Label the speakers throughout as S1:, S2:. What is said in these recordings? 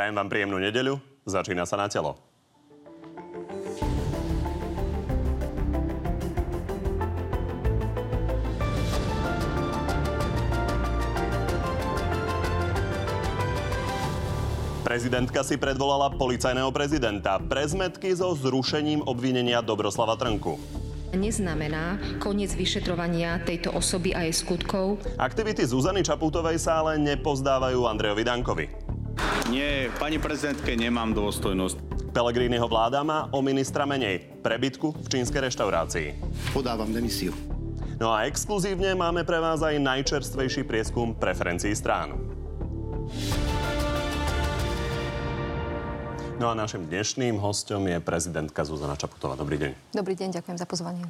S1: Prajem vám príjemnú nedeľu. Začína sa na telo. Prezidentka si predvolala policajného prezidenta. Prezmetky so zrušením obvinenia Dobroslava Trnku.
S2: Neznamená koniec vyšetrovania tejto osoby a jej skutkov.
S1: Aktivity Zuzany Čaputovej sa ale nepozdávajú Andrejovi Dankovi.
S3: Nie, pani prezidentke, nemám dôstojnosť.
S1: Pelegriniho vláda má o ministra menej. Prebytku v čínskej reštaurácii.
S4: Podávam demisiu.
S1: No a exkluzívne máme pre vás aj najčerstvejší prieskum preferencií strán. No a našim dnešným hostom je prezidentka Zuzana Čaputová. Dobrý deň.
S2: Dobrý deň, ďakujem za pozvanie.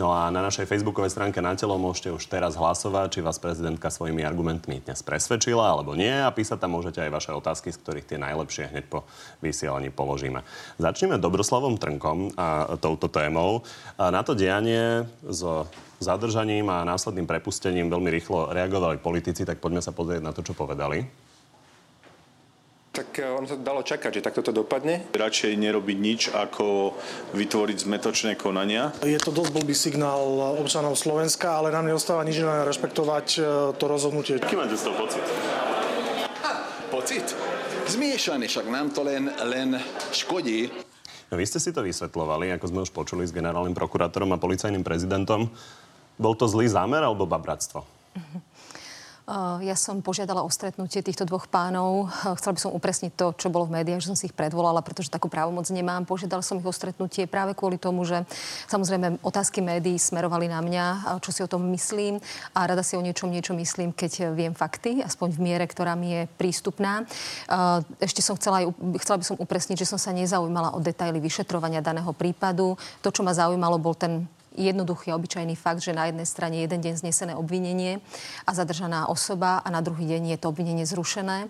S1: No a na našej facebookovej stránke na telo môžete už teraz hlasovať, či vás prezidentka svojimi argumentmi dnes presvedčila alebo nie a písať tam môžete aj vaše otázky, z ktorých tie najlepšie hneď po vysielaní položíme. Začneme Dobroslavom Trnkom a touto témou. A na to dianie s zadržaním a následným prepustením veľmi rýchlo reagovali politici, tak poďme sa pozrieť na to, čo povedali.
S5: Tak ono sa dalo čakať, že takto to dopadne.
S3: Radšej nerobiť nič, ako vytvoriť zmetočné konania.
S6: Je to dosť blbý signál občanov Slovenska, ale nám neostáva nič iné rešpektovať e, to rozhodnutie.
S1: Aký máte z toho pocit?
S7: Pocit? Zmiešaný, však nám to len, len škodí.
S1: No, vy ste si to vysvetlovali, ako sme už počuli s generálnym prokurátorom a policajným prezidentom. Bol to zlý zámer alebo babratstvo?
S2: Ja som požiadala o stretnutie týchto dvoch pánov. Chcela by som upresniť to, čo bolo v médiách, že som si ich predvolala, pretože takú právomoc nemám. Požiadala som ich o stretnutie práve kvôli tomu, že samozrejme otázky médií smerovali na mňa, čo si o tom myslím a rada si o niečom niečo myslím, keď viem fakty, aspoň v miere, ktorá mi je prístupná. Ešte som chcela, aj, chcela by som upresniť, že som sa nezaujímala o detaily vyšetrovania daného prípadu. To, čo ma zaujímalo, bol ten jednoduchý a obyčajný fakt, že na jednej strane jeden deň znesené obvinenie a zadržaná osoba a na druhý deň je to obvinenie zrušené.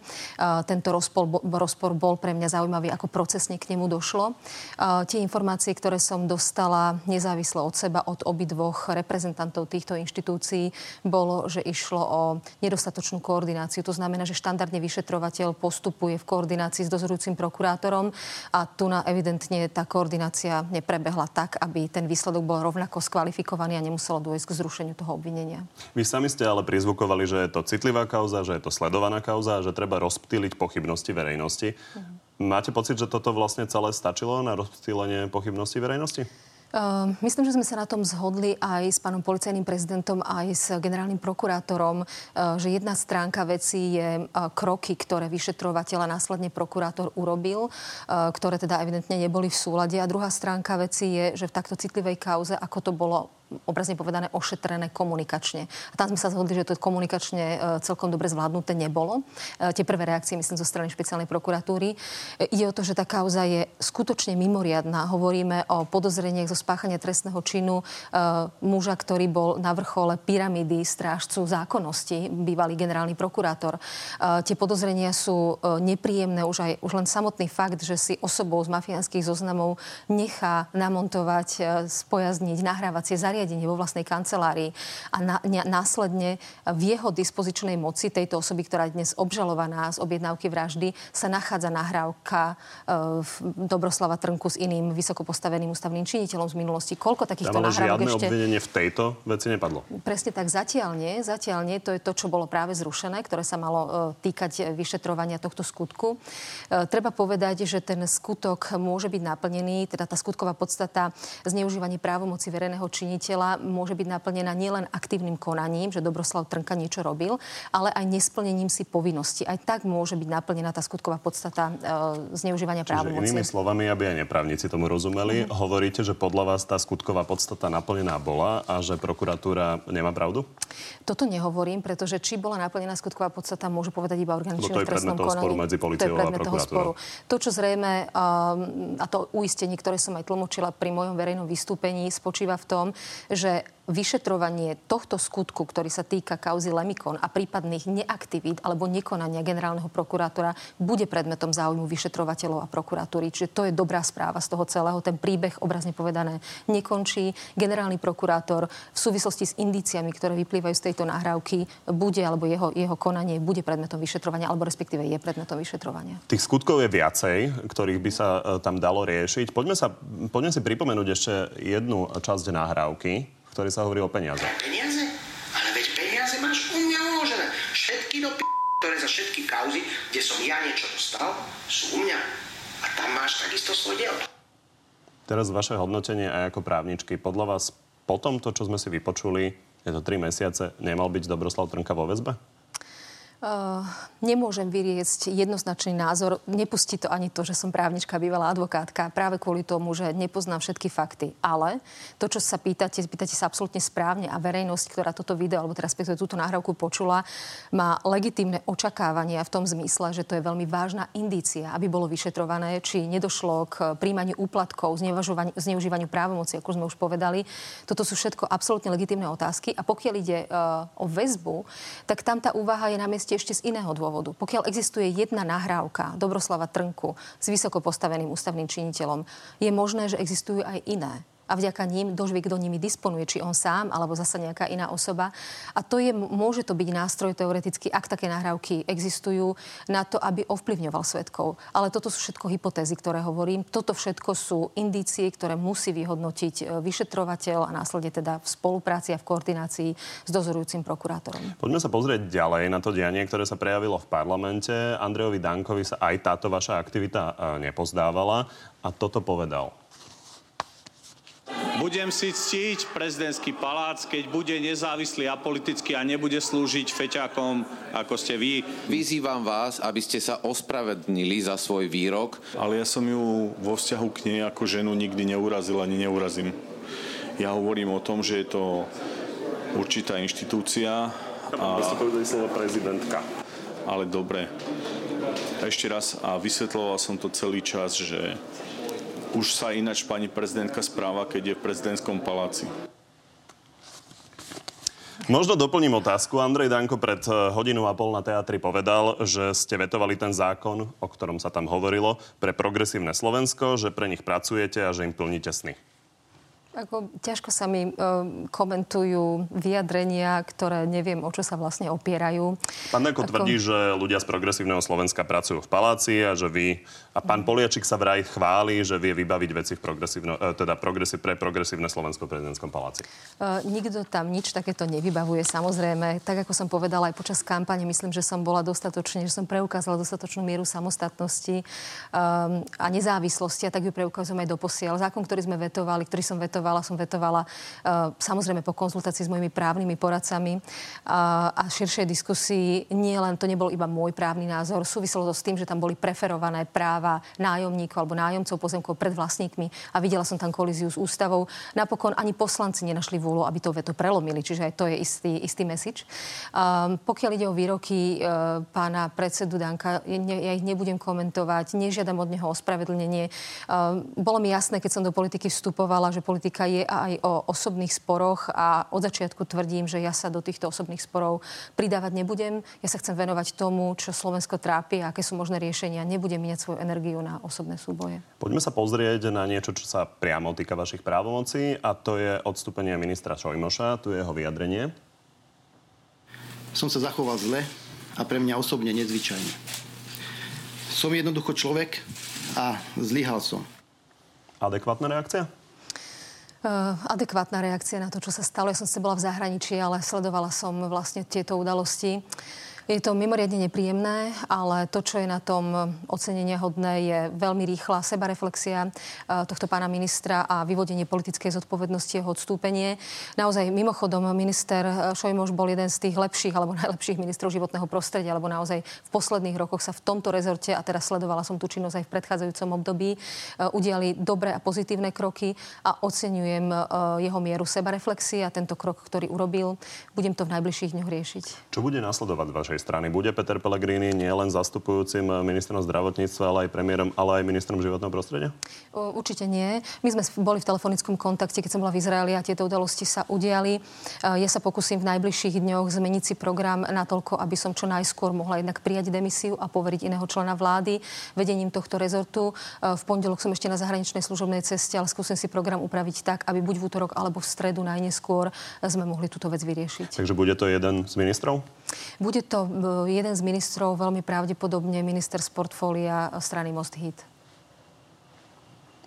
S2: Tento rozpor, rozpor bol pre mňa zaujímavý, ako procesne k nemu došlo. Tie informácie, ktoré som dostala nezávisle od seba, od obidvoch reprezentantov týchto inštitúcií, bolo, že išlo o nedostatočnú koordináciu. To znamená, že štandardne vyšetrovateľ postupuje v koordinácii s dozorujúcim prokurátorom a tu na evidentne tá koordinácia neprebehla tak, aby ten výsledok bol rovnako ako skvalifikovaný a nemuselo dôjsť k zrušeniu toho obvinenia.
S1: Vy sami ste ale prizvukovali, že je to citlivá kauza, že je to sledovaná kauza a že treba rozptýliť pochybnosti verejnosti. Mhm. Máte pocit, že toto vlastne celé stačilo na rozptýlenie pochybnosti verejnosti?
S2: Uh, myslím, že sme sa na tom zhodli aj s pánom policajným prezidentom, aj s generálnym prokurátorom, uh, že jedna stránka veci je uh, kroky, ktoré vyšetrovateľ a následne prokurátor urobil, ktoré teda evidentne neboli v súlade. A druhá stránka veci je, že v takto citlivej kauze, ako to bolo obrazne povedané ošetrené komunikačne. A tam sme sa zhodli, že to komunikačne e, celkom dobre zvládnuté nebolo. E, tie prvé reakcie, myslím, zo strany špeciálnej prokuratúry. E, ide o to, že tá kauza je skutočne mimoriadná. Hovoríme o podozreniach zo spáchania trestného činu muža, ktorý bol na vrchole pyramidy strážcu zákonnosti, bývalý generálny prokurátor. Tie podozrenia sú nepríjemné už aj už len samotný fakt, že si osobou z mafiánskych zoznamov nechá namontovať, spojazniť nahrávacie zariadenie zariadenie, vo vlastnej kancelárii a na, ne, následne v jeho dispozičnej moci tejto osoby, ktorá je dnes obžalovaná z objednávky vraždy, sa nachádza nahrávka e, Dobroslava Trnku s iným vysoko postaveným ústavným činiteľom z minulosti. Koľko takýchto
S1: ale
S2: nahrávok
S1: žiadne
S2: ešte...
S1: obvinenie v tejto veci nepadlo.
S2: Presne tak, zatiaľ nie. Zatiaľ nie. To je to, čo bolo práve zrušené, ktoré sa malo e, týkať vyšetrovania tohto skutku. E, treba povedať, že ten skutok môže byť naplnený, teda tá skutková podstata zneužívanie právomoci verejného činiteľa činiteľa môže byť naplnená nielen aktívnym konaním, že Dobroslav Trnka niečo robil, ale aj nesplnením si povinnosti. Aj tak môže byť naplnená tá skutková podstata e, zneužívania právomoci.
S1: Inými slovami, aby aj neprávnici tomu rozumeli, mm-hmm. hovoríte, že podľa vás tá skutková podstata naplnená bola a že prokuratúra nemá pravdu?
S2: Toto nehovorím, pretože či bola naplnená skutková podstata, môžu povedať iba orgány
S1: to predmet toho sporu medzi policiou a prokuratúrou.
S2: To, čo zrejme, um, a to uistenie, ktoré som aj tlmočila pri mojom verejnom vystúpení, spočíva v tom, že vyšetrovanie tohto skutku, ktorý sa týka kauzy Lemikon a prípadných neaktivít alebo nekonania generálneho prokurátora bude predmetom záujmu vyšetrovateľov a prokuratúry. Čiže to je dobrá správa z toho celého. Ten príbeh, obrazne povedané, nekončí. Generálny prokurátor v súvislosti s indíciami, ktoré vyplývajú z tejto nahrávky, bude alebo jeho, jeho konanie bude predmetom vyšetrovania, alebo respektíve je predmetom vyšetrovania.
S1: Tých skutkov je viacej, ktorých by sa e, tam dalo riešiť. Poďme, sa, poďme si pripomenúť ešte jednu časť nahrávky ktorý sa hovorí o peniaze.
S4: Peniaze? Ale veď peniaze máš u mňa uložené. Všetky do p***, ktoré za všetky kauzy, kde som ja niečo dostal, sú u mňa. A tam máš takisto svoj diel.
S1: Teraz vaše hodnotenie aj ako právničky. Podľa vás po tomto, čo sme si vypočuli, je to 3 mesiace, nemal byť Dobroslav Trnka vo väzbe?
S2: Uh, nemôžem vyriesť jednoznačný názor. Nepustí to ani to, že som právnička, bývalá advokátka, práve kvôli tomu, že nepoznám všetky fakty. Ale to, čo sa pýtate, pýtate sa absolútne správne a verejnosť, ktorá toto video, alebo teraz túto nahrávku počula, má legitímne očakávania v tom zmysle, že to je veľmi vážna indícia, aby bolo vyšetrované, či nedošlo k príjmaniu úplatkov, zneužívaniu právomoci, ako sme už povedali. Toto sú všetko absolútne legitímne otázky. A pokiaľ ide uh, o väzbu, tak tam tá úvaha je na mieste ešte z iného dôvodu. Pokiaľ existuje jedna nahrávka Dobroslava Trnku s vysoko postaveným ústavným činiteľom, je možné, že existujú aj iné a vďaka ním dožví, kto nimi disponuje, či on sám, alebo zasa nejaká iná osoba. A to je, môže to byť nástroj teoreticky, ak také nahrávky existujú, na to, aby ovplyvňoval svetkov. Ale toto sú všetko hypotézy, ktoré hovorím. Toto všetko sú indície, ktoré musí vyhodnotiť e, vyšetrovateľ a následne teda v spolupráci a v koordinácii s dozorujúcim prokurátorom.
S1: Poďme sa pozrieť ďalej na to dianie, ktoré sa prejavilo v parlamente. Andrejovi Dankovi sa aj táto vaša aktivita e, nepozdávala a toto povedal.
S8: Budem si ctiť prezidentský palác, keď bude nezávislý a politický a nebude slúžiť feťakom, ako ste vy.
S9: Vyzývam vás, aby ste sa ospravedlnili za svoj výrok.
S3: Ale ja som ju vo vzťahu k nej ako ženu nikdy neurazil ani neurazím. Ja hovorím o tom, že je to určitá inštitúcia.
S1: A... ste povedali slovo prezidentka.
S3: Ale dobre. Ešte raz a vysvetloval som to celý čas, že už sa ináč pani prezidentka správa, keď je v prezidentskom paláci.
S1: Možno doplním otázku. Andrej Danko pred eh, hodinu a pol na teatri povedal, že ste vetovali ten zákon, o ktorom sa tam hovorilo, pre progresívne Slovensko, že pre nich pracujete a že im plníte sny.
S2: Ako, ťažko sa mi e, komentujú vyjadrenia, ktoré neviem, o čo sa vlastne opierajú.
S1: Pán Neko Ako... tvrdí, že ľudia z progresívneho Slovenska pracujú v paláci a že vy... A pán Poliačik sa vraj chváli, že vie vybaviť veci v progresívno, e, teda progresí, pre progresívne Slovensko v prezidentskom paláci.
S2: E, nikto tam nič takéto nevybavuje, samozrejme. Tak, ako som povedala aj počas kampane, myslím, že som bola dostatočne, že som preukázala dostatočnú mieru samostatnosti e, a nezávislosti a tak ju preukazujem aj doposiaľ. Zákon, ktorý sme vetovali, ktorý som vetoval, vetovala, som vetovala uh, samozrejme po konzultácii s mojimi právnymi poradcami uh, a širšej diskusii. Nie len to nebol iba môj právny názor, súviselo to s tým, že tam boli preferované práva nájomníkov alebo nájomcov pozemkov pred vlastníkmi a videla som tam kolíziu s ústavou. Napokon ani poslanci nenašli vôľu, aby to veto prelomili, čiže aj to je istý, istý message. Um, pokiaľ ide o výroky uh, pána predsedu Danka, ne, ja ich nebudem komentovať, nežiadam od neho ospravedlnenie. Um, bolo mi jasné, keď som do politiky vstupovala, že politika politika je aj o osobných sporoch a od začiatku tvrdím, že ja sa do týchto osobných sporov pridávať nebudem. Ja sa chcem venovať tomu, čo Slovensko trápi a aké sú možné riešenia. Nebudem mieňať svoju energiu na osobné súboje.
S1: Poďme sa pozrieť na niečo, čo sa priamo týka vašich právomocí a to je odstúpenie ministra Šojmoša. Tu je jeho vyjadrenie.
S10: Som sa zachoval zle a pre mňa osobne nezvyčajne. Som jednoducho človek a zlyhal som.
S1: Adekvátna reakcia?
S2: Eh, adekvátna reakcia na to, čo sa stalo. Ja som sa bola v zahraničí, ale sledovala som vlastne tieto udalosti. Je to mimoriadne nepríjemné, ale to, čo je na tom ocenenia hodné, je veľmi rýchla sebareflexia eh, tohto pána ministra a vyvodenie politickej zodpovednosti jeho odstúpenie. Naozaj, mimochodom, minister eh, Šojmoš bol jeden z tých lepších alebo najlepších ministrov životného prostredia, lebo naozaj v posledných rokoch sa v tomto rezorte, a teraz sledovala som tú činnosť aj v predchádzajúcom období, eh, udiali dobré a pozitívne kroky a oceňujem jeho mieru sebareflexie a tento krok, ktorý urobil. Budem to v najbližších dňoch riešiť.
S1: Čo bude následovať v vašej strany. Bude Peter Pellegrini nielen zastupujúcim ministrom zdravotníctva, ale aj premiérom, ale aj ministrom životného prostredia?
S2: Určite nie. My sme boli v telefonickom kontakte, keď som bola v Izraeli a tieto udalosti sa udiali. Ja sa pokúsim v najbližších dňoch zmeniť si program natoľko, aby som čo najskôr mohla jednak prijať demisiu a poveriť iného člena vlády vedením tohto rezortu. V pondelok som ešte na zahraničnej služobnej ceste, ale skúsim si program upraviť tak, aby buď v útorok alebo v stredu najneskôr sme mohli túto vec vyriešiť.
S1: Takže bude to jeden z ministrov?
S2: Bude to jeden z ministrov, veľmi pravdepodobne minister z portfólia strany Most Hit.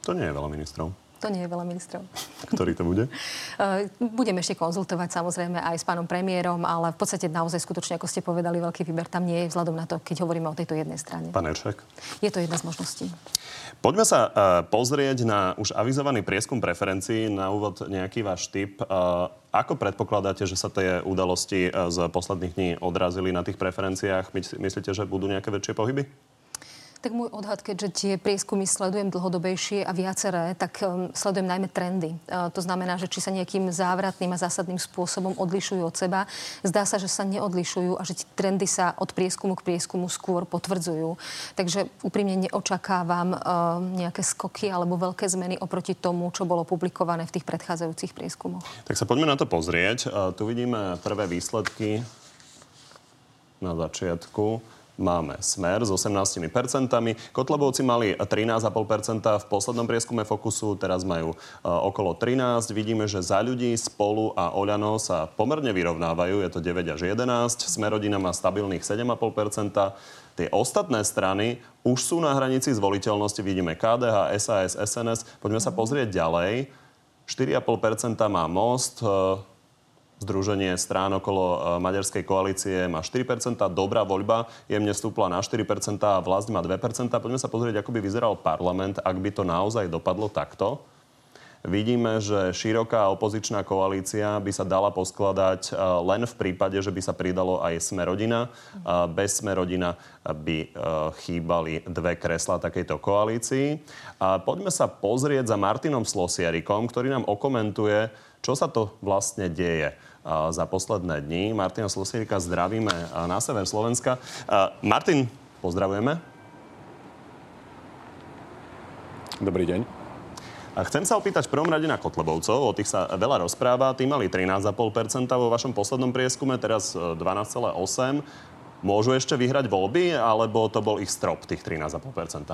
S1: To nie je veľa ministrov.
S2: To nie je veľa ministrov.
S1: Ktorý to bude?
S2: Eh, budeme ešte konzultovať samozrejme aj s pánom premiérom, ale v podstate naozaj skutočne, ako ste povedali, veľký výber tam nie je vzhľadom na to, keď hovoríme o tejto jednej strane.
S1: Pán Eršek?
S2: Je to jedna z možností.
S1: Poďme sa uh, pozrieť na už avizovaný prieskum preferencií. Na úvod nejaký váš tip. Uh, ako predpokladáte, že sa tie udalosti z posledných dní odrazili na tých preferenciách? Myslíte, že budú nejaké väčšie pohyby?
S2: Tak môj odhad, keďže tie prieskumy sledujem dlhodobejšie a viaceré, tak um, sledujem najmä trendy. Uh, to znamená, že či sa nejakým závratným a zásadným spôsobom odlišujú od seba. Zdá sa, že sa neodlišujú a že tie trendy sa od prieskumu k prieskumu skôr potvrdzujú. Takže úprimne neočakávam uh, nejaké skoky alebo veľké zmeny oproti tomu, čo bolo publikované v tých predchádzajúcich prieskumoch.
S1: Tak sa poďme na to pozrieť. Uh, tu vidíme prvé výsledky na začiatku máme Smer s 18%. Kotlebovci mali 13,5% v poslednom prieskume Fokusu, teraz majú uh, okolo 13. Vidíme, že za ľudí spolu a Oľano sa pomerne vyrovnávajú, je to 9 až 11. Smerodina má stabilných 7,5%. Tie ostatné strany už sú na hranici zvoliteľnosti. Vidíme KDH, SAS, SNS. Poďme sa pozrieť ďalej. 4,5% má Most, uh, Združenie strán okolo e, maďarskej koalície má 4%, dobrá voľba jemne stúpla na 4% a vlast má 2%. Poďme sa pozrieť, ako by vyzeral parlament, ak by to naozaj dopadlo takto. Vidíme, že široká opozičná koalícia by sa dala poskladať e, len v prípade, že by sa pridalo aj Smerodina. Bez Smerodina by e, chýbali dve kresla takejto koalícii. Poďme sa pozrieť za Martinom Slosiarikom, ktorý nám okomentuje, čo sa to vlastne deje za posledné dni. Martina Slosierika zdravíme na sever Slovenska. Martin, pozdravujeme.
S11: Dobrý deň.
S1: Chcem sa opýtať v prvom rade na Kotlebovcov, o tých sa veľa rozpráva. Tí mali 13,5% vo vašom poslednom prieskume, teraz 12,8%. E, Môžu ešte vyhrať voľby, alebo to bol ich strop, tých 13,5%?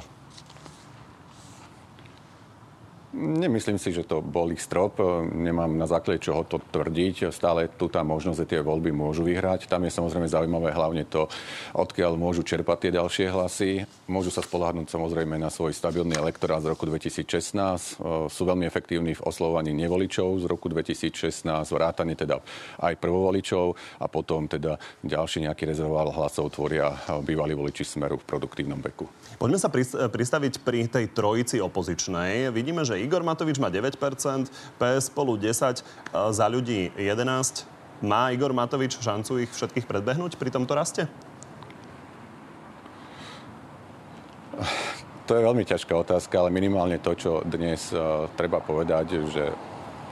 S11: Nemyslím si, že to bol ich strop. Nemám na základe čoho to tvrdiť. Stále tu tá možnosť, že tie voľby môžu vyhrať. Tam je samozrejme zaujímavé hlavne to, odkiaľ môžu čerpať tie ďalšie hlasy. Môžu sa spolahnúť samozrejme na svoj stabilný elektorát z roku 2016. Sú veľmi efektívni v oslovovaní nevoličov z roku 2016, vrátane teda aj prvovoličov a potom teda ďalší nejaký rezervoár hlasov tvoria bývalí voliči Smeru v produktívnom veku.
S1: Poďme sa pristaviť pri tej trojici opozičnej. Vidíme, že Igor Matovič má 9%, PS spolu 10, za ľudí 11. Má Igor Matovič šancu ich všetkých predbehnúť pri tomto raste?
S11: To je veľmi ťažká otázka, ale minimálne to, čo dnes uh, treba povedať, že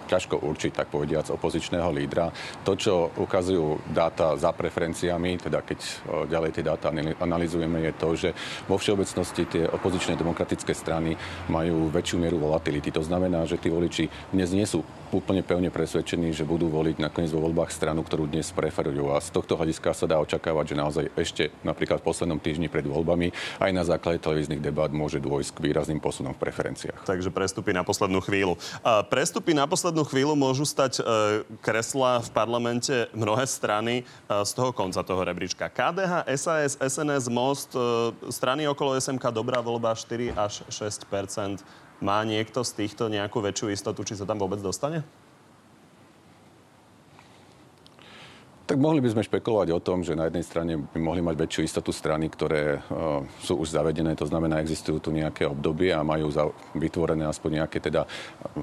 S11: ťažko určiť, tak povediac, opozičného lídra. To, čo ukazujú dáta za preferenciami, teda keď ďalej tie dáta analizujeme, je to, že vo všeobecnosti tie opozičné demokratické strany majú väčšiu mieru volatility. To znamená, že tí voliči dnes nie sú úplne pevne presvedčení, že budú voliť nakoniec vo voľbách stranu, ktorú dnes preferujú. A z tohto hľadiska sa dá očakávať, že naozaj ešte napríklad v poslednom týždni pred voľbami aj na základe televíznych debát môže dôjsť k výrazným posunom v preferenciách.
S1: Takže prestupy na poslednú chvíľu. Prestupy na poslednú poslednú chvíľu môžu stať e, kresla v parlamente mnohé strany e, z toho konca toho rebríčka. KDH, SAS, SNS, Most, e, strany okolo SMK Dobrá voľba 4 až 6% Má niekto z týchto nejakú väčšiu istotu, či sa tam vôbec dostane?
S11: Tak mohli by sme špekulovať o tom, že na jednej strane by mohli mať väčšiu istotu strany, ktoré uh, sú už zavedené, to znamená, existujú tu nejaké obdobie a majú za, vytvorené aspoň nejaké teda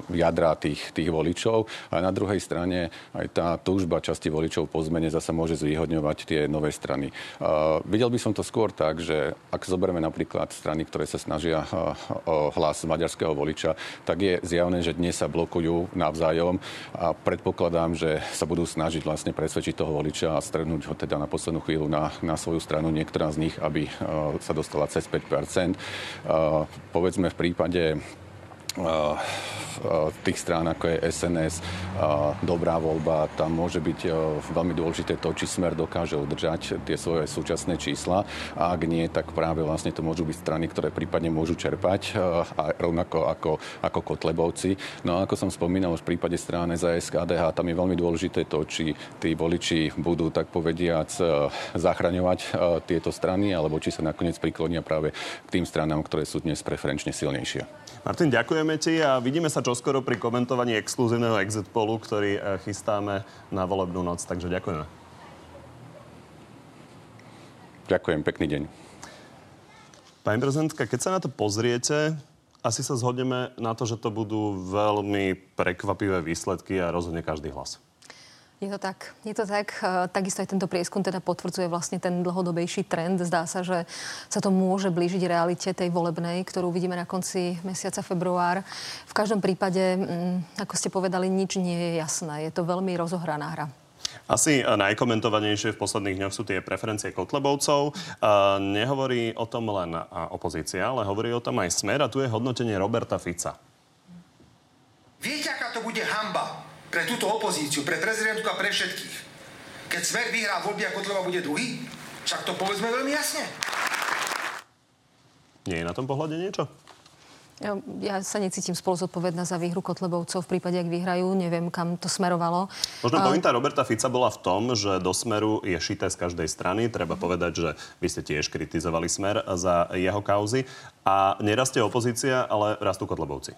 S11: jadrá tých, tých voličov. A na druhej strane aj tá túžba časti voličov po zmene zasa môže zvýhodňovať tie nové strany. Uh, videl by som to skôr tak, že ak zoberieme napríklad strany, ktoré sa snažia uh, o hlas maďarského voliča, tak je zjavné, že dnes sa blokujú navzájom a predpokladám, že sa budú snažiť vlastne presvedčiť toho voliča a strednúť ho teda na poslednú chvíľu na, na svoju stranu, niektorá z nich, aby sa dostala cez 5 Povedzme v prípade tých strán, ako je SNS, dobrá voľba. Tam môže byť veľmi dôležité to, či smer dokáže udržať tie svoje súčasné čísla. A ak nie, tak práve vlastne to môžu byť strany, ktoré prípadne môžu čerpať, a rovnako ako, ako Kotlebovci. No a ako som spomínal v prípade strany za SKDH, tam je veľmi dôležité to, či tí voliči budú, tak povediac, zachraňovať tieto strany, alebo či sa nakoniec priklonia práve k tým stranám, ktoré sú dnes preferenčne silnejšie.
S1: Martin, ďakujeme ti a vidíme sa čoskoro pri komentovaní exkluzívneho exit polu, ktorý eh, chystáme na volebnú noc. Takže ďakujeme.
S11: Ďakujem, pekný deň.
S1: Pani prezidentka, keď sa na to pozriete, asi sa zhodneme na to, že to budú veľmi prekvapivé výsledky a rozhodne každý hlas.
S2: Je to tak. Je to tak. E, takisto aj tento prieskum teda potvrdzuje vlastne ten dlhodobejší trend. Zdá sa, že sa to môže blížiť realite tej volebnej, ktorú vidíme na konci mesiaca február. V každom prípade, ako ste povedali, nič nie je jasné. Je to veľmi rozohraná hra.
S1: Asi najkomentovanejšie v posledných dňoch sú tie preferencie Kotlebovcov. Nehovorí o tom len opozícia, ale hovorí o tom aj Smer a tu je hodnotenie Roberta Fica.
S12: Viete, aká to bude hamba? Pre túto opozíciu, pre prezidentku a pre všetkých. Keď Smer vyhrá voľby a Kotleba bude druhý, však to povedzme veľmi jasne.
S1: Nie je na tom pohľade niečo?
S2: Ja, ja sa necítim spolu zodpovedná za výhru Kotlebovcov v prípade, ak vyhrajú. Neviem, kam to smerovalo.
S1: Možno pointa Roberta Fica bola v tom, že do Smeru je šité z každej strany. Treba povedať, že vy ste tiež kritizovali Smer za jeho kauzy. A nerastie opozícia, ale rastú Kotlebovci.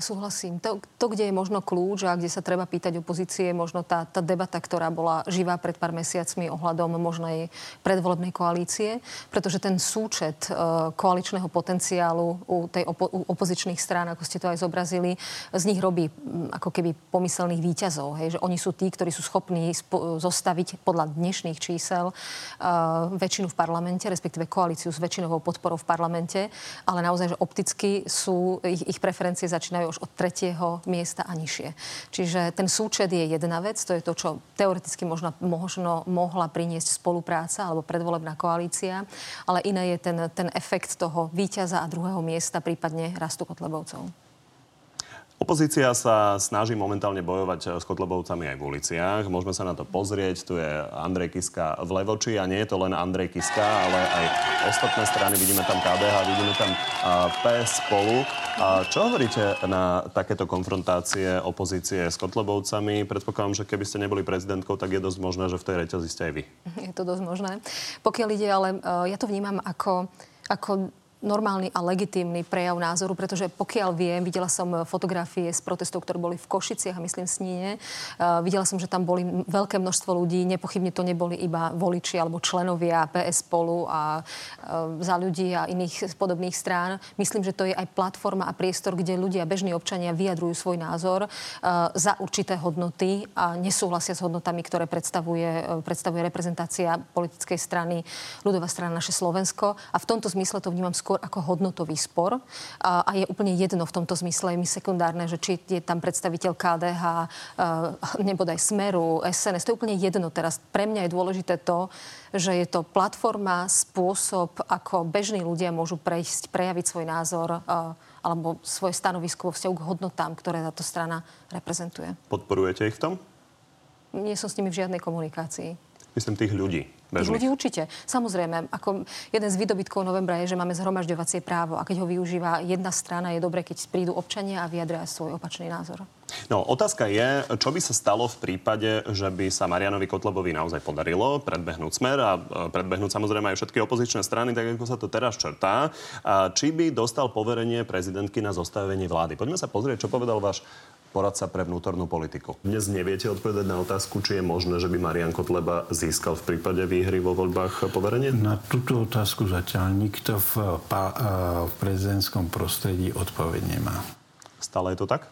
S2: Súhlasím. To, to, kde je možno kľúč a kde sa treba pýtať opozície, možno tá, tá debata, ktorá bola živá pred pár mesiacmi ohľadom možnej predvolebnej koalície, pretože ten súčet uh, koaličného potenciálu u tej opo- u opozičných strán, ako ste to aj zobrazili, z nich robí um, ako keby pomyselných výťazov. Hej? Že oni sú tí, ktorí sú schopní spo- zostaviť podľa dnešných čísel uh, väčšinu v parlamente, respektíve koalíciu s väčšinovou podporou v parlamente, ale naozaj, že opticky sú, ich, ich preferencie začínajú už od tretieho miesta a nižšie. Čiže ten súčet je jedna vec, to je to, čo teoreticky možno, možno mohla priniesť spolupráca alebo predvolebná koalícia, ale iné je ten, ten efekt toho víťaza a druhého miesta, prípadne rastu Kotlebovcov.
S1: Opozícia sa snaží momentálne bojovať s Kotlebovcami aj v uliciach. Môžeme sa na to pozrieť. Tu je Andrej Kiska v Levoči a nie je to len Andrej Kiska, ale aj ostatné strany. Vidíme tam KDH, vidíme tam PS spolu. A čo hovoríte na takéto konfrontácie opozície s Kotlebovcami? Predpokladám, že keby ste neboli prezidentkou, tak je dosť možné, že v tej reťazi ste aj vy.
S2: Je to dosť možné. Pokiaľ ide, ale uh, ja to vnímam ako ako normálny a legitímny prejav názoru, pretože pokiaľ viem, videla som fotografie z protestov, ktoré boli v Košiciach a myslím Sníne. Uh, videla som, že tam boli veľké množstvo ľudí, nepochybne to neboli iba voliči alebo členovia PS spolu a uh, za ľudí a iných podobných strán. Myslím, že to je aj platforma a priestor, kde ľudia, bežní občania vyjadrujú svoj názor uh, za určité hodnoty a nesúhlasia s hodnotami, ktoré predstavuje, predstavuje reprezentácia politickej strany ľudová strana naše Slovensko. A v tomto zmysle to vnímam skôr skôr ako hodnotový spor a, a je úplne jedno v tomto zmysle, mi sekundárne, že či je tam predstaviteľ KDH, nebo aj Smeru, SNS, to je úplne jedno teraz. Pre mňa je dôležité to, že je to platforma, spôsob, ako bežní ľudia môžu prejsť, prejaviť svoj názor alebo svoje stanovisko vo vzťahu k hodnotám, ktoré táto strana reprezentuje.
S1: Podporujete ich v tom?
S2: Nie som s nimi v žiadnej komunikácii.
S1: Myslím tých ľudí.
S2: Tých ľudí určite. Samozrejme, ako jeden z výdobytkov novembra je, že máme zhromažďovacie právo a keď ho využíva jedna strana, je dobre, keď prídu občania a vyjadria svoj opačný názor.
S1: No, otázka je, čo by sa stalo v prípade, že by sa Marianovi Kotlebovi naozaj podarilo predbehnúť smer a predbehnúť samozrejme aj všetky opozičné strany, tak ako sa to teraz črtá. A či by dostal poverenie prezidentky na zostavenie vlády. Poďme sa pozrieť, čo povedal váš poradca pre vnútornú politiku. Dnes neviete odpovedať na otázku, či je možné, že by Marian Kotleba získal v prípade výhry vo voľbách poverenie?
S13: Na túto otázku zatiaľ nikto v, v prezidentskom prostredí odpoveď nemá.
S1: Stále je to tak?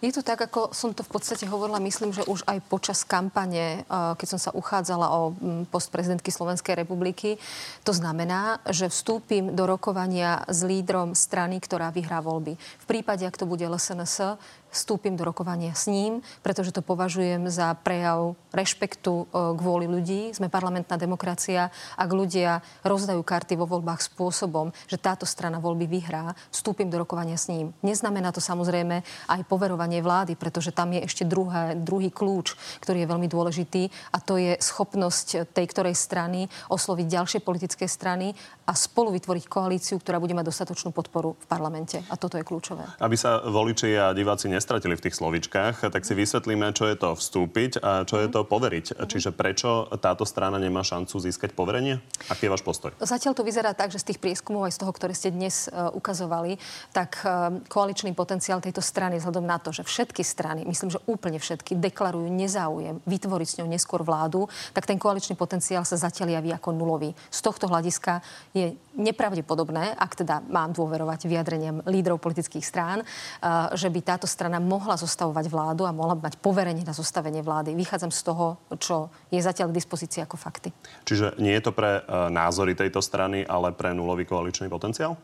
S2: Je to tak, ako som to v podstate hovorila, myslím, že už aj počas kampane, eh, keď som sa uchádzala o post prezidentky Slovenskej republiky. To znamená, že vstúpim do rokovania s lídrom strany, ktorá vyhrá voľby. V prípade, ak to bude LSNS, vstúpim do rokovania s ním, pretože to považujem za prejav rešpektu e, kvôli ľudí. Sme parlamentná demokracia. Ak ľudia rozdajú karty vo voľbách spôsobom, že táto strana voľby vyhrá, vstúpim do rokovania s ním. Neznamená to samozrejme aj poverovanie vlády, pretože tam je ešte druhé, druhý kľúč, ktorý je veľmi dôležitý a to je schopnosť tej ktorej strany osloviť ďalšie politické strany a spolu vytvoriť koalíciu, ktorá bude mať dostatočnú podporu v parlamente. A toto je kľúčové.
S1: Aby sa voliči a diváci nestratili v tých slovičkách, tak si vysvetlíme, čo je to vstúpiť a čo je to poveriť. Mm-hmm. Čiže prečo táto strana nemá šancu získať poverenie? Aký je váš postoj?
S2: Zatiaľ to vyzerá tak, že z tých prieskumov aj z toho, ktoré ste dnes uh, ukazovali, tak uh, koaličný potenciál tejto strany vzhľadom na to, že všetky strany, myslím, že úplne všetky, deklarujú nezáujem vytvoriť s ňou neskôr vládu, tak ten koaličný potenciál sa zatiaľ javí ako nulový. Z tohto hľadiska je nepravdepodobné, ak teda mám dôverovať vyjadreniam lídrov politických strán, eh, že by táto strana mohla zostavovať vládu a mohla mať poverenie na zostavenie vlády. Vychádzam z toho, čo je zatiaľ k dispozícii ako fakty.
S1: Čiže nie je to pre eh, názory tejto strany, ale pre nulový koaličný potenciál?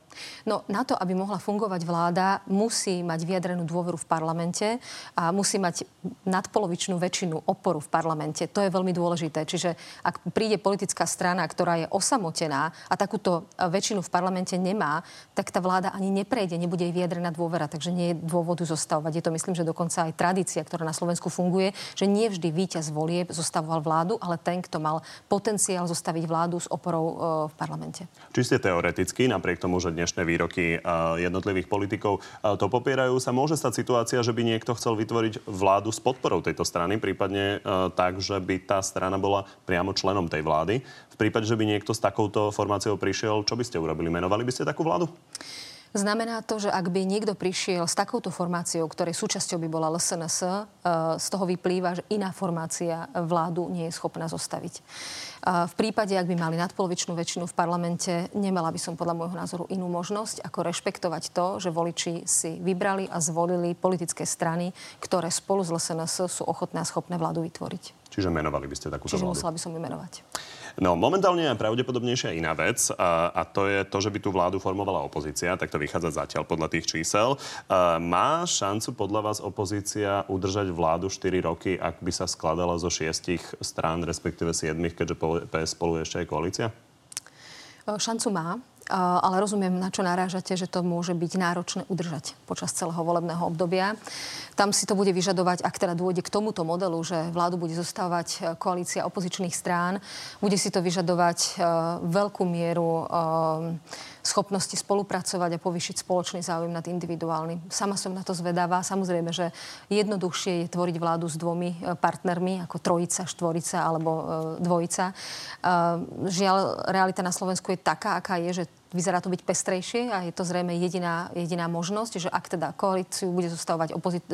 S2: No, na to, aby mohla fungovať vláda, musí mať vyjadrenú dôveru v parlamente a musí mať nadpolovičnú väčšinu oporu v parlamente. To je veľmi dôležité. Čiže ak príde politická strana, ktorá je osamotená a takúto takúto väčšinu v parlamente nemá, tak tá vláda ani neprejde, nebude jej vyjadrená dôvera, takže nie je dôvodu zostavovať. Je to myslím, že dokonca aj tradícia, ktorá na Slovensku funguje, že nie vždy víťaz volieb zostavoval vládu, ale ten, kto mal potenciál zostaviť vládu s oporou e, v parlamente.
S1: Čiste teoreticky, napriek tomu, že dnešné výroky e, jednotlivých politikov e, to popierajú, sa môže stať situácia, že by niekto chcel vytvoriť vládu s podporou tejto strany, prípadne tak, že by tá strana bola priamo členom tej vlády. V prípade, že by niekto s takouto formáciou prišiel, čo by ste urobili? Menovali by ste takú vládu?
S2: Znamená to, že ak by niekto prišiel s takouto formáciou, ktorej súčasťou by bola LSNS, e, z toho vyplýva, že iná formácia vládu nie je schopná zostaviť. V prípade, ak by mali nadpolovičnú väčšinu v parlamente, nemala by som podľa môjho názoru inú možnosť, ako rešpektovať to, že voliči si vybrali a zvolili politické strany, ktoré spolu s LSNS sú ochotné a schopné vládu vytvoriť.
S1: Čiže menovali by ste takúto
S2: Čiže
S1: vládu?
S2: musela by som ju menovať.
S1: No, momentálne je pravdepodobnejšia iná vec a, a to je to, že by tú vládu formovala opozícia, tak to vychádza zatiaľ podľa tých čísel. A, má šancu podľa vás opozícia udržať vládu 4 roky, ak by sa skladala zo šiestich strán, respektíve siedmich, keďže PS spolu ešte aj koalícia?
S2: Šancu má ale rozumiem, na čo narážate, že to môže byť náročné udržať počas celého volebného obdobia. Tam si to bude vyžadovať, ak teda dôjde k tomuto modelu, že vládu bude zostávať e, koalícia opozičných strán, bude si to vyžadovať uh, veľkú mieru uh, schopnosti spolupracovať a povýšiť spoločný záujem nad individuálnym. Sama som na to zvedavá. Samozrejme, že jednoduchšie je tvoriť vládu s dvomi e, partnermi, ako trojica, štvorica alebo e, dvojica. E, žiaľ, realita na Slovensku je taká, aká je, že vyzerá to byť pestrejšie a je to zrejme jediná, jediná možnosť, že ak teda koalíciu bude zostávať opozi-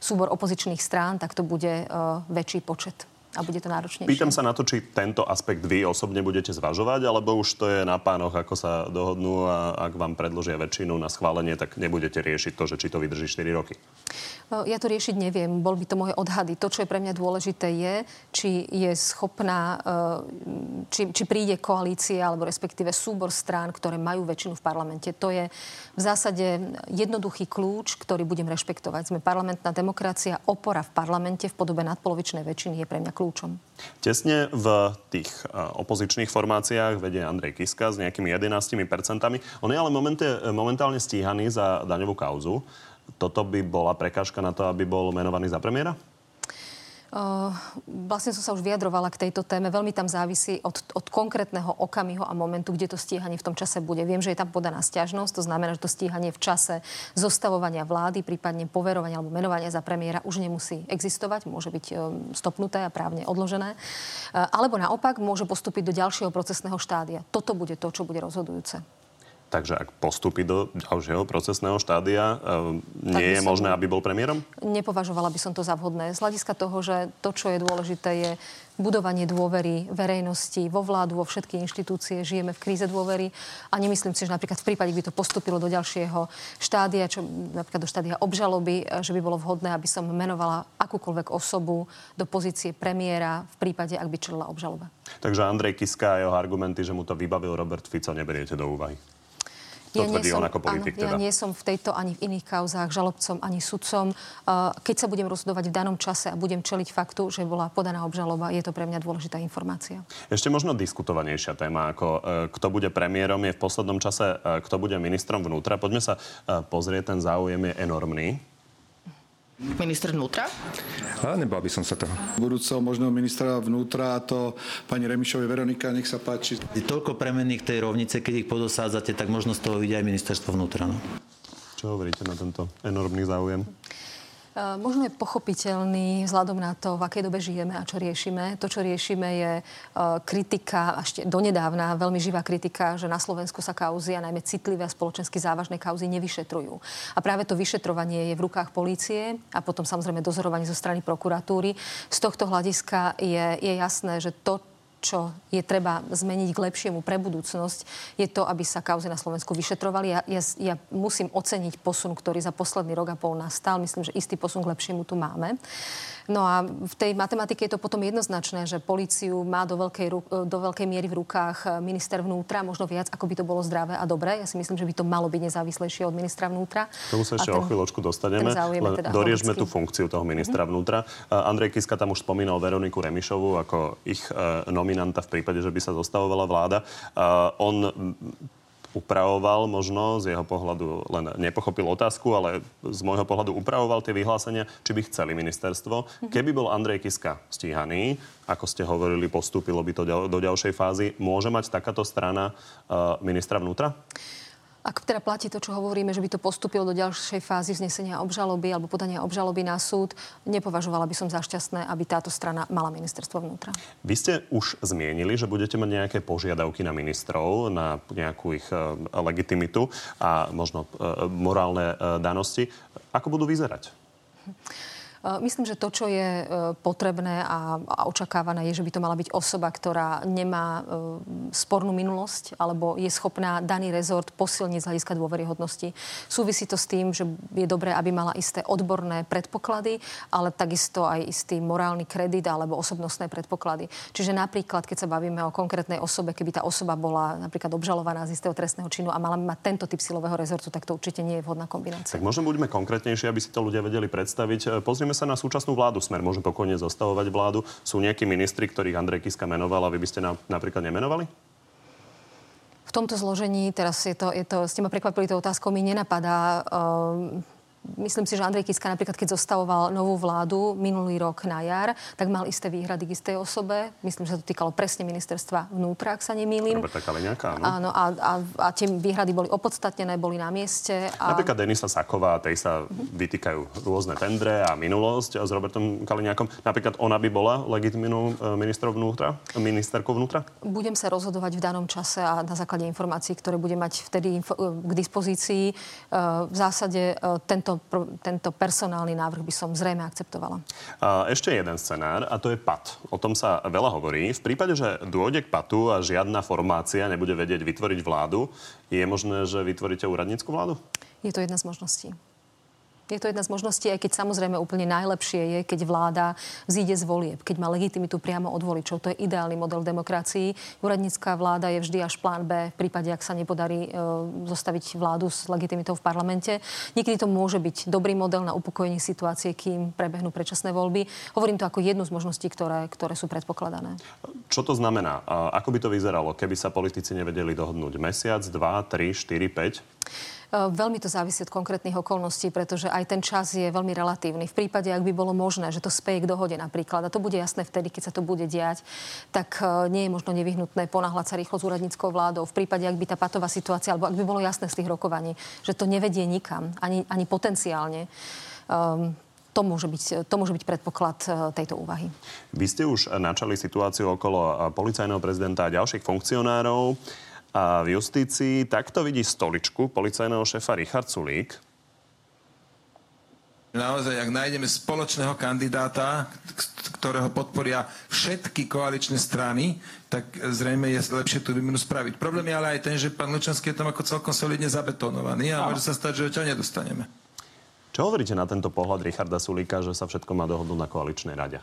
S2: súbor opozičných strán, tak to bude väčší počet a bude to náročnejšie.
S1: Pýtam sa na to, či tento aspekt vy osobne budete zvažovať, alebo už to je na pánoch, ako sa dohodnú a ak vám predložia väčšinu na schválenie, tak nebudete riešiť to, že či to vydrží 4 roky.
S2: Ja to riešiť neviem, bol by to moje odhady. To, čo je pre mňa dôležité, je, či je schopná, e, či, či príde koalícia, alebo respektíve súbor strán, ktoré majú väčšinu v parlamente. To je v zásade jednoduchý kľúč, ktorý budem rešpektovať. Sme parlamentná demokracia, opora v parlamente v podobe nadpolovičnej väčšiny je pre mňa kľúčom.
S1: Tesne v tých e, opozičných formáciách vedie Andrej Kiska s nejakými 11%. On je ale momente, momentálne stíhaný za daňovú kauzu. Toto by bola prekážka na to, aby bol menovaný za premiéra?
S2: Uh, vlastne som sa už vyjadrovala k tejto téme. Veľmi tam závisí od, od konkrétneho okamihu a momentu, kde to stíhanie v tom čase bude. Viem, že je tam podaná stiažnosť, to znamená, že to stíhanie v čase zostavovania vlády, prípadne poverovania alebo menovania za premiéra už nemusí existovať, môže byť um, stopnuté a právne odložené. Uh, alebo naopak môže postúpiť do ďalšieho procesného štádia. Toto bude to, čo bude rozhodujúce.
S1: Takže ak postupí do ďalšieho procesného štádia, e, nie je možné, aby bol premiérom?
S2: Nepovažovala by som to za vhodné. Z hľadiska toho, že to, čo je dôležité, je budovanie dôvery verejnosti vo vládu, vo všetky inštitúcie. Žijeme v kríze dôvery a nemyslím si, že napríklad v prípade, by to postupilo do ďalšieho štádia, čo napríklad do štádia obžaloby, e, že by bolo vhodné, aby som menovala akúkoľvek osobu do pozície premiéra v prípade, ak by čelila obžaloba.
S1: Takže Andrej Kiska a jeho argumenty, že mu to vybavil Robert Fico, neberiete do úvahy. To ja tvrdí on ako politik
S2: áno,
S1: teda.
S2: Ja nie som v tejto ani v iných kauzách žalobcom, ani sudcom. Keď sa budem rozhodovať v danom čase a budem čeliť faktu, že bola podaná obžaloba, je to pre mňa dôležitá informácia.
S1: Ešte možno diskutovanejšia téma, ako e, kto bude premiérom, je v poslednom čase, e, kto bude ministrom vnútra. Poďme sa e, pozrieť, ten záujem je enormný.
S14: Minister vnútra?
S5: A nebal by som sa toho.
S15: Budúceho možného ministra vnútra, to pani Remišovej Veronika, nech sa páči.
S16: Je toľko premenných tej rovnice, keď ich podosádzate, tak možno z toho vidia aj ministerstvo vnútra. No?
S1: Čo hovoríte na tento enormný záujem?
S2: Eh, možno je pochopiteľný vzhľadom na to, v akej dobe žijeme a čo riešime. To, čo riešime, je eh, kritika, ešte donedávna veľmi živá kritika, že na Slovensku sa kauzy a najmä citlivé a spoločensky závažné kauzy nevyšetrujú. A práve to vyšetrovanie je v rukách polície a potom samozrejme dozorovanie zo strany prokuratúry. Z tohto hľadiska je, je jasné, že to, čo je treba zmeniť k lepšiemu pre budúcnosť, je to, aby sa kauzy na Slovensku vyšetrovali. Ja, ja, ja musím oceniť posun, ktorý za posledný rok a pol nastal. Myslím, že istý posun k lepšiemu tu máme. No a v tej matematike je to potom jednoznačné, že policiu má do veľkej, do veľkej miery v rukách eh, minister vnútra, možno viac, ako by to bolo zdravé a dobré. Ja si myslím, že by to malo byť nezávislejšie od ministra vnútra.
S1: Tomu sa ešte ten, o chvíľočku dostaneme. Len teda doriežme tú funkciu toho ministra mm-hmm. vnútra. Andrej Kiska tam už spomínal Veroniku Remišovu ako ich uh, nominanta v prípade, že by sa zostavovala vláda. Uh, on upravoval možno, z jeho pohľadu len nepochopil otázku, ale z môjho pohľadu upravoval tie vyhlásenia, či by chceli ministerstvo. Mhm. Keby bol Andrej Kiska stíhaný, ako ste hovorili, postúpilo by to do ďalšej fázy, môže mať takáto strana uh, ministra vnútra?
S2: Ak teda platí to, čo hovoríme, že by to postupilo do ďalšej fázy vznesenia obžaloby alebo podania obžaloby na súd, nepovažovala by som za šťastné, aby táto strana mala ministerstvo vnútra.
S1: Vy ste už zmienili, že budete mať nejaké požiadavky na ministrov, na nejakú ich uh, legitimitu a možno uh, morálne uh, danosti. Ako budú vyzerať?
S2: Eh, myslím, že to, čo je eh, potrebné a, očakávané, je, že by to mala byť osoba, ktorá nemá eh, spornú minulosť alebo je schopná daný rezort posilniť z hľadiska dôveryhodnosti. Súvisí to s tým, že je dobré, aby mala isté odborné predpoklady, ale takisto aj istý morálny kredit alebo osobnostné predpoklady. Čiže napríklad, keď sa bavíme o konkrétnej osobe, keby tá osoba bola napríklad obžalovaná z istého trestného činu a mala by mať tento typ silového rezortu, tak to určite nie je vhodná kombinácia.
S1: Tak možno buďme konkrétnejšie, aby si to ľudia vedeli predstaviť. Pozrieme Pozrieme sa na súčasnú vládu. Smer môže pokojne zostavovať vládu. Sú nejakí ministri, ktorých Andrej Kiska menoval a vy by ste na, napríklad nemenovali?
S2: V tomto zložení, teraz je to, je to ste ma prekvapili tou otázkou, mi nenapadá um, Myslím si, že Andrej Kiska napríklad, keď zostavoval novú vládu minulý rok na jar, tak mal isté výhrady k istej osobe. Myslím, že sa to týkalo presne ministerstva vnútra, ak sa nemýlim.
S1: Roberta Kaliňáka, áno.
S2: áno a, a, a tie výhrady boli opodstatnené, boli na mieste. A...
S1: Napríklad Denisa Saková, tej sa vytýkajú rôzne tendre a minulosť s Robertom Kaliňákom. Napríklad ona by bola legitimnou e, ministrov vnútra, ministerkou vnútra?
S2: Budem sa rozhodovať v danom čase a na základe informácií, ktoré budem mať vtedy info- k dispozícii. E, v zásade e, tento tento, tento personálny návrh by som zrejme akceptovala.
S1: Ešte jeden scenár a to je PAT. O tom sa veľa hovorí. V prípade, že dôjde k PATu a žiadna formácia nebude vedieť vytvoriť vládu, je možné, že vytvoríte úradnícku vládu?
S2: Je to jedna z možností. Je to jedna z možností, aj keď samozrejme úplne najlepšie je, keď vláda zíde z volieb, keď má legitimitu priamo od voličov. To je ideálny model demokracii. Úradnícká vláda je vždy až plán B v prípade, ak sa nepodarí e, zostaviť vládu s legitimitou v parlamente. Niekedy to môže byť dobrý model na upokojenie situácie, kým prebehnú predčasné voľby. Hovorím to ako jednu z možností, ktoré, ktoré sú predpokladané.
S1: Čo to znamená? Ako by to vyzeralo, keby sa politici nevedeli dohodnúť? Mesiac, dva, tri, štyri, päť?
S2: E, veľmi to závisí od konkrétnych okolností, pretože aj ten čas je veľmi relatívny. V prípade, ak by bolo možné, že to speje k dohode napríklad, a to bude jasné vtedy, keď sa to bude diať, tak e, nie je možno nevyhnutné ponáhľať sa rýchlo s úradníckou vládou. V prípade, ak by tá patová situácia, alebo ak by bolo jasné z tých rokovaní, že to nevedie nikam, ani, ani potenciálne, um, to môže, byť, to môže byť predpoklad e, tejto úvahy.
S1: Vy ste už načali situáciu okolo policajného prezidenta a ďalších funkcionárov v justícii takto vidí stoličku policajného šéfa Richard Sulík.
S17: Naozaj, ak nájdeme spoločného kandidáta, ktorého podporia všetky koaličné strany, tak zrejme je lepšie tú výmenu spraviť. Problém je ale aj ten, že pán Lučanský je tam ako celkom solidne zabetonovaný a môže sa stať, že ho ťa nedostaneme.
S1: Čo hovoríte na tento pohľad Richarda Sulíka, že sa všetko má dohodnúť na koaličnej rade?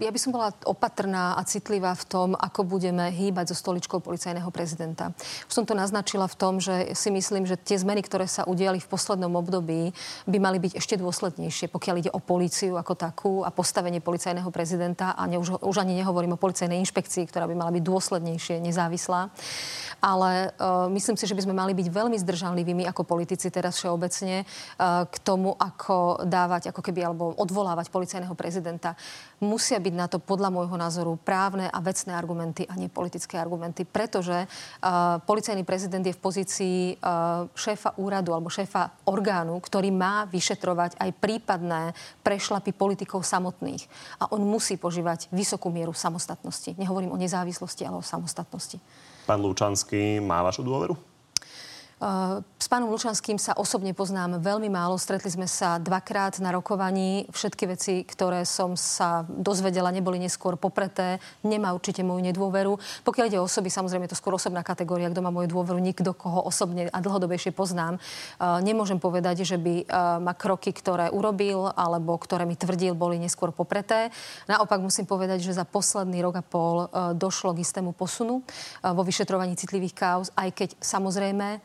S2: Ja by som bola opatrná a citlivá v tom, ako budeme hýbať so stoličkou policajného prezidenta. Už som to naznačila v tom, že si myslím, že tie zmeny, ktoré sa udiali v poslednom období, by mali byť ešte dôslednejšie, pokiaľ ide o políciu ako takú a postavenie policajného prezidenta. A ne, už, už ani nehovorím o policajnej inšpekcii, ktorá by mala byť dôslednejšie, nezávislá. Ale uh, myslím si, že by sme mali byť veľmi zdržanlivými ako politici teraz všeobecne uh, k tomu, ako dávať, ako keby, alebo odvolávať policajného prezidenta musia byť na to podľa môjho názoru právne a vecné argumenty a nie politické argumenty, pretože uh, policajný prezident je v pozícii uh, šéfa úradu alebo šéfa orgánu, ktorý má vyšetrovať aj prípadné prešlapy politikov samotných. A on musí požívať vysokú mieru samostatnosti. Nehovorím o nezávislosti, ale o samostatnosti.
S1: Pán Lučanský má vašu dôveru?
S2: S pánom Lučanským sa osobne poznám veľmi málo. Stretli sme sa dvakrát na rokovaní. Všetky veci, ktoré som sa dozvedela, neboli neskôr popreté. Nemá určite moju nedôveru. Pokiaľ ide o osoby, samozrejme je to skôr osobná kategória. Kto má moju dôveru, nikto, koho osobne a dlhodobejšie poznám. Nemôžem povedať, že by ma kroky, ktoré urobil alebo ktoré mi tvrdil, boli neskôr popreté. Naopak musím povedať, že za posledný rok a pol došlo k istému posunu vo vyšetrovaní citlivých kauz, aj keď samozrejme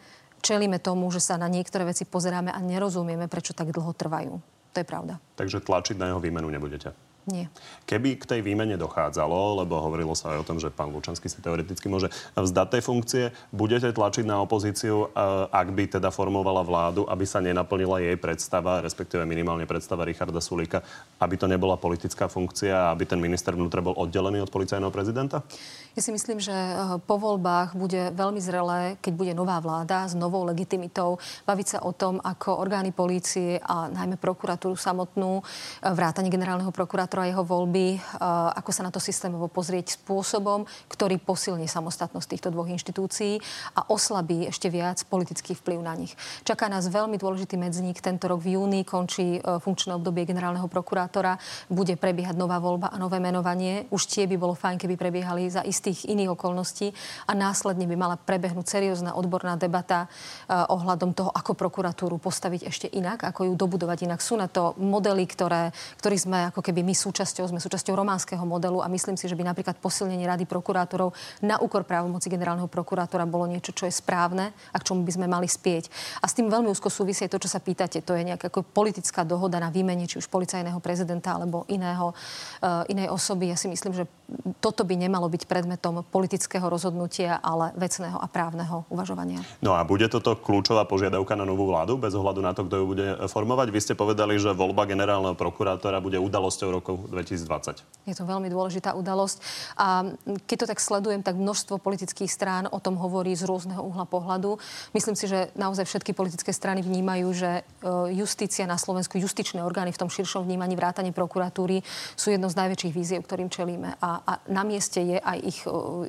S2: čelíme tomu, že sa na niektoré veci pozeráme a nerozumieme, prečo tak dlho trvajú. To je pravda.
S1: Takže tlačiť na jeho výmenu nebudete?
S2: Nie.
S1: Keby k tej výmene dochádzalo, lebo hovorilo sa aj o tom, že pán Lučanský si teoreticky môže vzdať tej funkcie, budete tlačiť na opozíciu, ak by teda formovala vládu, aby sa nenaplnila jej predstava, respektíve minimálne predstava Richarda Sulíka, aby to nebola politická funkcia a aby ten minister vnútra bol oddelený od policajného prezidenta?
S2: Ja si myslím, že eh, po voľbách bude veľmi zrelé, keď bude nová vláda s novou legitimitou, baviť sa o tom, ako orgány polície a najmä prokuratúru samotnú, eh, vrátanie generálneho prokurátora a jeho voľby, eh, ako sa na to systémovo pozrieť spôsobom, ktorý posilní samostatnosť týchto dvoch inštitúcií a oslabí ešte viac politický vplyv na nich. Čaká nás veľmi dôležitý medzník. Tento rok v júni končí funkčné obdobie generálneho prokurátora. Bude prebiehať nová voľba a nové menovanie. Už tie by bolo fajn, keby prebiehali za istý istých iných okolností a následne by mala prebehnúť seriózna odborná debata uh, ohľadom toho, ako prokuratúru postaviť ešte inak, ako ju dobudovať inak. Sú na to modely, ktoré, ktorý sme ako keby my súčasťou, sme súčasťou románskeho modelu a myslím si, že by napríklad posilnenie rady prokurátorov na úkor právomoci generálneho prokurátora bolo niečo, čo je správne a k čomu by sme mali spieť. A s tým veľmi úzko súvisí to, čo sa pýtate. To je nejaká politická dohoda na výmene či už policajného prezidenta alebo iného, uh, inej osoby. Ja si myslím, že toto by nemalo byť predmetom politického rozhodnutia, ale vecného a právneho uvažovania.
S1: No a bude toto kľúčová požiadavka na novú vládu, bez ohľadu na to, kto ju bude formovať? Vy ste povedali, že voľba generálneho prokurátora bude udalosťou roku 2020.
S2: Je to veľmi dôležitá udalosť. A keď to tak sledujem, tak množstvo politických strán o tom hovorí z rôzneho uhla pohľadu. Myslím si, že naozaj všetky politické strany vnímajú, že e, justícia na Slovensku, justičné orgány v tom širšom vnímaní vrátane prokuratúry sú jednou z najväčších víziev, ktorým čelíme. A a na mieste je aj ich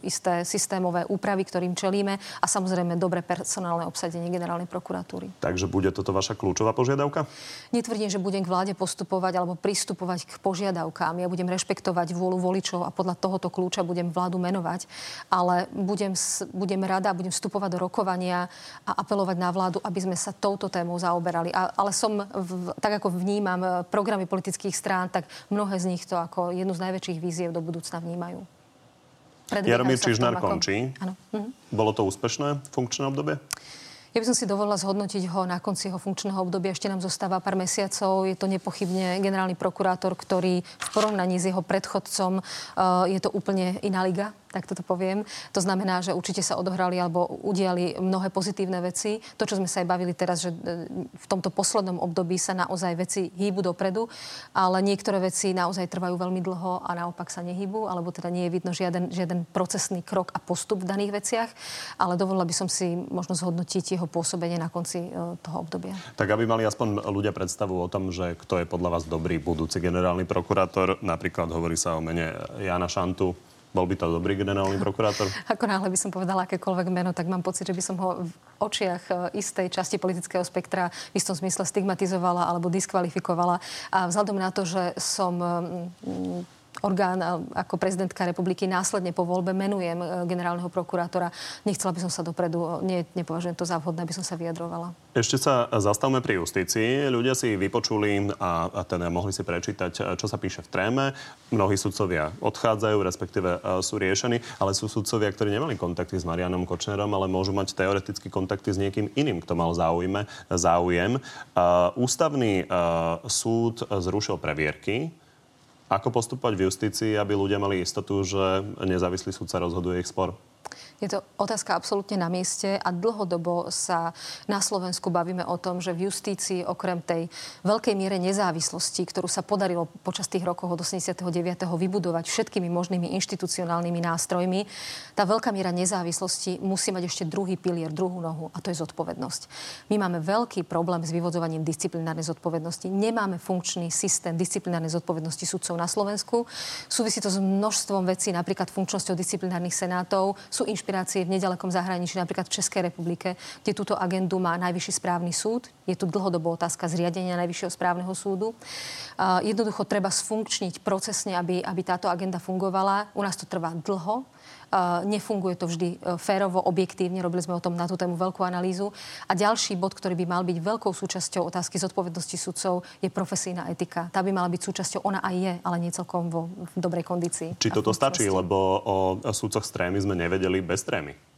S2: isté systémové úpravy, ktorým čelíme a samozrejme dobre personálne obsadenie generálnej prokuratúry.
S1: Takže bude toto vaša kľúčová požiadavka?
S2: Netvrdím, že budem k vláde postupovať alebo pristupovať k požiadavkám. Ja budem rešpektovať vôľu voličov a podľa tohoto kľúča budem vládu menovať, ale budem, budem rada a budem vstupovať do rokovania a apelovať na vládu, aby sme sa touto témou zaoberali. A, ale som, v, tak ako vnímam e, programy politických strán, tak mnohé z nich to ako jednu z najväčších víziev do budúcna vnímajú.
S1: Jaromír Čižnár končí. Áno. Mhm. Bolo to úspešné funkčné obdobie?
S2: Ja by som si dovolila zhodnotiť ho na konci jeho funkčného obdobia. Ešte nám zostáva pár mesiacov. Je to nepochybne generálny prokurátor, ktorý v porovnaní s jeho predchodcom uh, je to úplne iná liga tak toto poviem. To znamená, že určite sa odohrali alebo udiali mnohé pozitívne veci. To, čo sme sa aj bavili teraz, že e, v tomto poslednom období sa naozaj veci hýbu dopredu, ale niektoré veci naozaj trvajú veľmi dlho a naopak sa nehýbu, alebo teda nie je vidno žiaden, žiaden procesný krok a postup v daných veciach. Ale dovolila by som si možno zhodnotiť jeho pôsobenie na konci e, toho obdobia.
S1: Tak aby mali aspoň ľudia predstavu o tom, že kto je podľa vás dobrý budúci generálny prokurátor. Napríklad hovorí sa o mene Jana Šantu, bol by to dobrý generálny prokurátor?
S2: Ako náhle by som povedala akékoľvek meno, tak mám pocit, že by som ho v očiach e, istej časti politického spektra v istom zmysle stigmatizovala alebo diskvalifikovala. A vzhľadom na to, že som orgán ako prezidentka republiky následne po voľbe menujem generálneho prokurátora. Nechcela by som sa dopredu, nie, nepovažujem to za vhodné, aby som sa vyjadrovala.
S1: Ešte sa zastavme pri justícii. Ľudia si vypočuli a, a teda mohli si prečítať, čo sa píše v tréme. Mnohí sudcovia odchádzajú, respektíve sú riešení, ale sú sudcovia, ktorí nemali kontakty s Marianom Kočnerom, ale môžu mať teoreticky kontakty s niekým iným, kto mal záujme, záujem. Ústavný súd zrušil previerky. Ako postupovať v justícii, aby ľudia mali istotu, že nezávislý súd sa rozhoduje ich spor?
S2: Je to otázka absolútne na mieste a dlhodobo sa na Slovensku bavíme o tom, že v justícii okrem tej veľkej miere nezávislosti, ktorú sa podarilo počas tých rokov od 89. vybudovať všetkými možnými inštitucionálnymi nástrojmi, tá veľká miera nezávislosti musí mať ešte druhý pilier, druhú nohu a to je zodpovednosť. My máme veľký problém s vyvodzovaním disciplinárnej zodpovednosti. Nemáme funkčný systém disciplinárnej zodpovednosti sudcov na Slovensku. Súvisí to s množstvom vecí, napríklad funkčnosťou disciplinárnych senátov. Sú inšpirácie inšpirácie v nedalekom zahraničí, napríklad v Českej republike, kde túto agendu má Najvyšší správny súd. Je tu dlhodobo otázka zriadenia Najvyššieho správneho súdu. Jednoducho treba sfunkčniť procesne, aby, aby táto agenda fungovala. U nás to trvá dlho, nefunguje to vždy e, férovo, objektívne. Robili sme o tom na tú tému veľkú analýzu. A ďalší bod, ktorý by mal byť veľkou súčasťou otázky zodpovednosti sudcov, je profesijná etika. Tá by mala byť súčasťou, ona aj je, ale nie celkom vo v dobrej kondícii.
S1: Či toto stačí, lebo o súdcoch s trémy sme nevedeli bez trémy?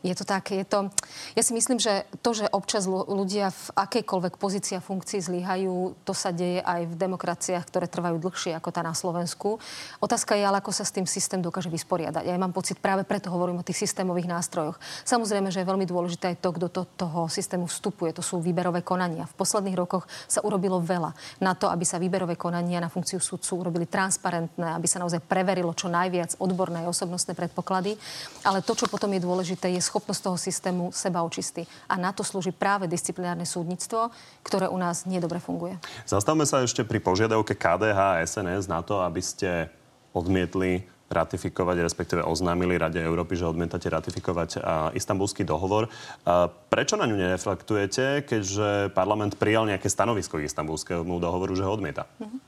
S2: Je to tak, je to... Ja si myslím, že to, že občas ľudia v akejkoľvek pozícii a funkcii zlyhajú, to sa deje aj v demokraciách, ktoré trvajú dlhšie ako tá na Slovensku. Otázka je ale, ako sa s tým systém dokáže vysporiadať. Ja mám pocit, práve preto hovorím o tých systémových nástrojoch. Samozrejme, že je veľmi dôležité aj to, kto do toho systému vstupuje. To sú výberové konania. V posledných rokoch sa urobilo veľa na to, aby sa výberové konania na funkciu sudcu urobili transparentné, aby sa naozaj preverilo čo najviac odborné a osobnostné predpoklady. Ale to, čo potom je dôležité, je schopnosť toho systému seba očistí. A na to slúži práve disciplinárne súdnictvo, ktoré u nás nedobre funguje.
S1: Zastavme sa ešte pri požiadavke KDH a SNS na to, aby ste odmietli ratifikovať, respektíve oznámili Rade Európy, že odmietate ratifikovať a, istambulský dohovor. A, prečo na ňu nereflektujete, keďže parlament prijal nejaké stanovisko k istambulskému dohovoru, že ho odmieta? Mm-hmm.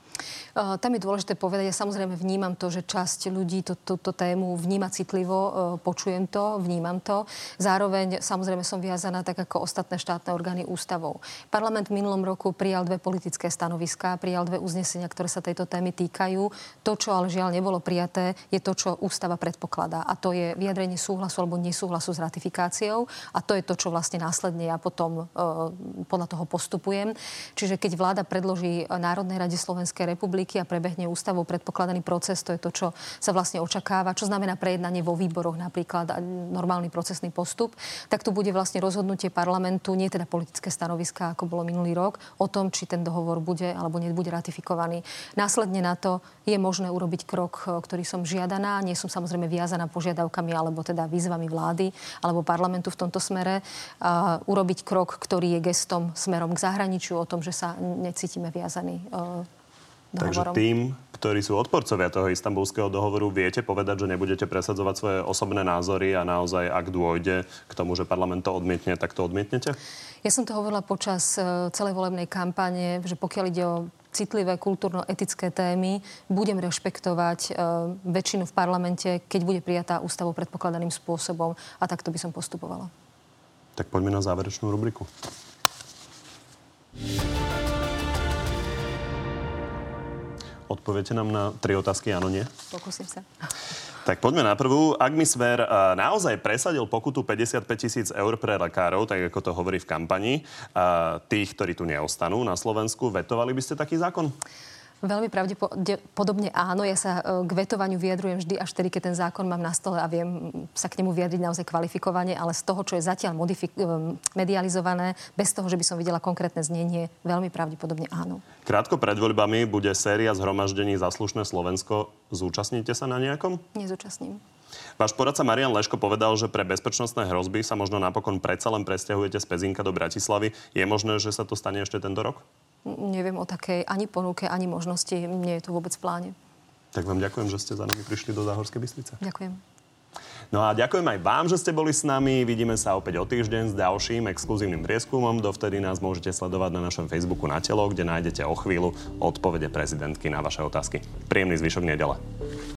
S2: Eh, tam je dôležité povedať, ja samozrejme vnímam to, že časť ľudí túto to, to tému vníma citlivo, eh, počujem to, vnímam to. Zároveň samozrejme som viazaná tak ako ostatné štátne orgány ústavou. Parlament v minulom roku prijal dve politické stanoviská, prijal dve uznesenia, ktoré sa tejto témy týkajú. To, čo ale žiaľ nebolo prijaté, je to, čo ústava predpokladá. A to je vyjadrenie súhlasu alebo nesúhlasu s ratifikáciou. A to je to, čo vlastne následne ja potom e, podľa toho postupujem. Čiže keď vláda predloží Národnej rade Slovenskej republiky republiky a prebehne ústavou predpokladaný proces, to je to, čo sa vlastne očakáva, čo znamená prejednanie vo výboroch napríklad a normálny procesný postup, tak tu bude vlastne rozhodnutie parlamentu, nie teda politické stanoviska, ako bolo minulý rok, o tom, či ten dohovor bude alebo nebude ratifikovaný. Následne na to je možné urobiť krok, ktorý som žiadaná. Nie som samozrejme viazaná požiadavkami alebo teda výzvami vlády alebo parlamentu v tomto smere. Uh, urobiť krok, ktorý je gestom smerom k zahraničiu o tom, že sa necítime viazaní uh,
S1: dohovorom. Takže tým, ktorí sú odporcovia toho istambulského dohovoru, viete povedať, že nebudete presadzovať svoje osobné názory a naozaj, ak dôjde k tomu, že parlament to odmietne, tak to odmietnete?
S2: Ja som to hovorila počas e, celej volebnej kampane, že pokiaľ ide o citlivé kultúrno-etické témy, budem rešpektovať e, väčšinu v parlamente, keď bude prijatá ústavou predpokladaným spôsobom a takto by som postupovala.
S1: Tak poďme na záverečnú rubriku. Odpoviete nám na tri otázky, áno, nie?
S2: Pokúsim sa.
S1: Tak poďme na prvú. Ak mi Sver naozaj presadil pokutu 55 tisíc eur pre lekárov, tak ako to hovorí v kampani, tých, ktorí tu neostanú na Slovensku, vetovali by ste taký zákon?
S2: Veľmi pravdepodobne áno. Ja sa e, k vetovaniu vyjadrujem vždy až tedy, keď ten zákon mám na stole a viem sa k nemu vyjadriť naozaj kvalifikovane, ale z toho, čo je zatiaľ modifik- e, medializované, bez toho, že by som videla konkrétne znenie, veľmi pravdepodobne áno.
S1: Krátko pred voľbami bude séria zhromaždení Zaslušné Slovensko. Zúčastníte sa na nejakom?
S2: Nezúčastním.
S1: Váš poradca Marian Leško povedal, že pre bezpečnostné hrozby sa možno napokon predsa len presťahujete z Pezinka do Bratislavy. Je možné, že sa to stane ešte tento rok?
S2: Neviem o takej ani ponuke, ani možnosti. Nie je to vôbec v pláne.
S1: Tak vám ďakujem, že ste za nami prišli do Záhorskej Bystrice.
S2: Ďakujem.
S1: No a ďakujem aj vám, že ste boli s nami. Vidíme sa opäť o týždeň s ďalším exkluzívnym prieskumom. Dovtedy nás môžete sledovať na našom Facebooku na telo, kde nájdete o chvíľu odpovede prezidentky na vaše otázky. Príjemný zvyšok nedele.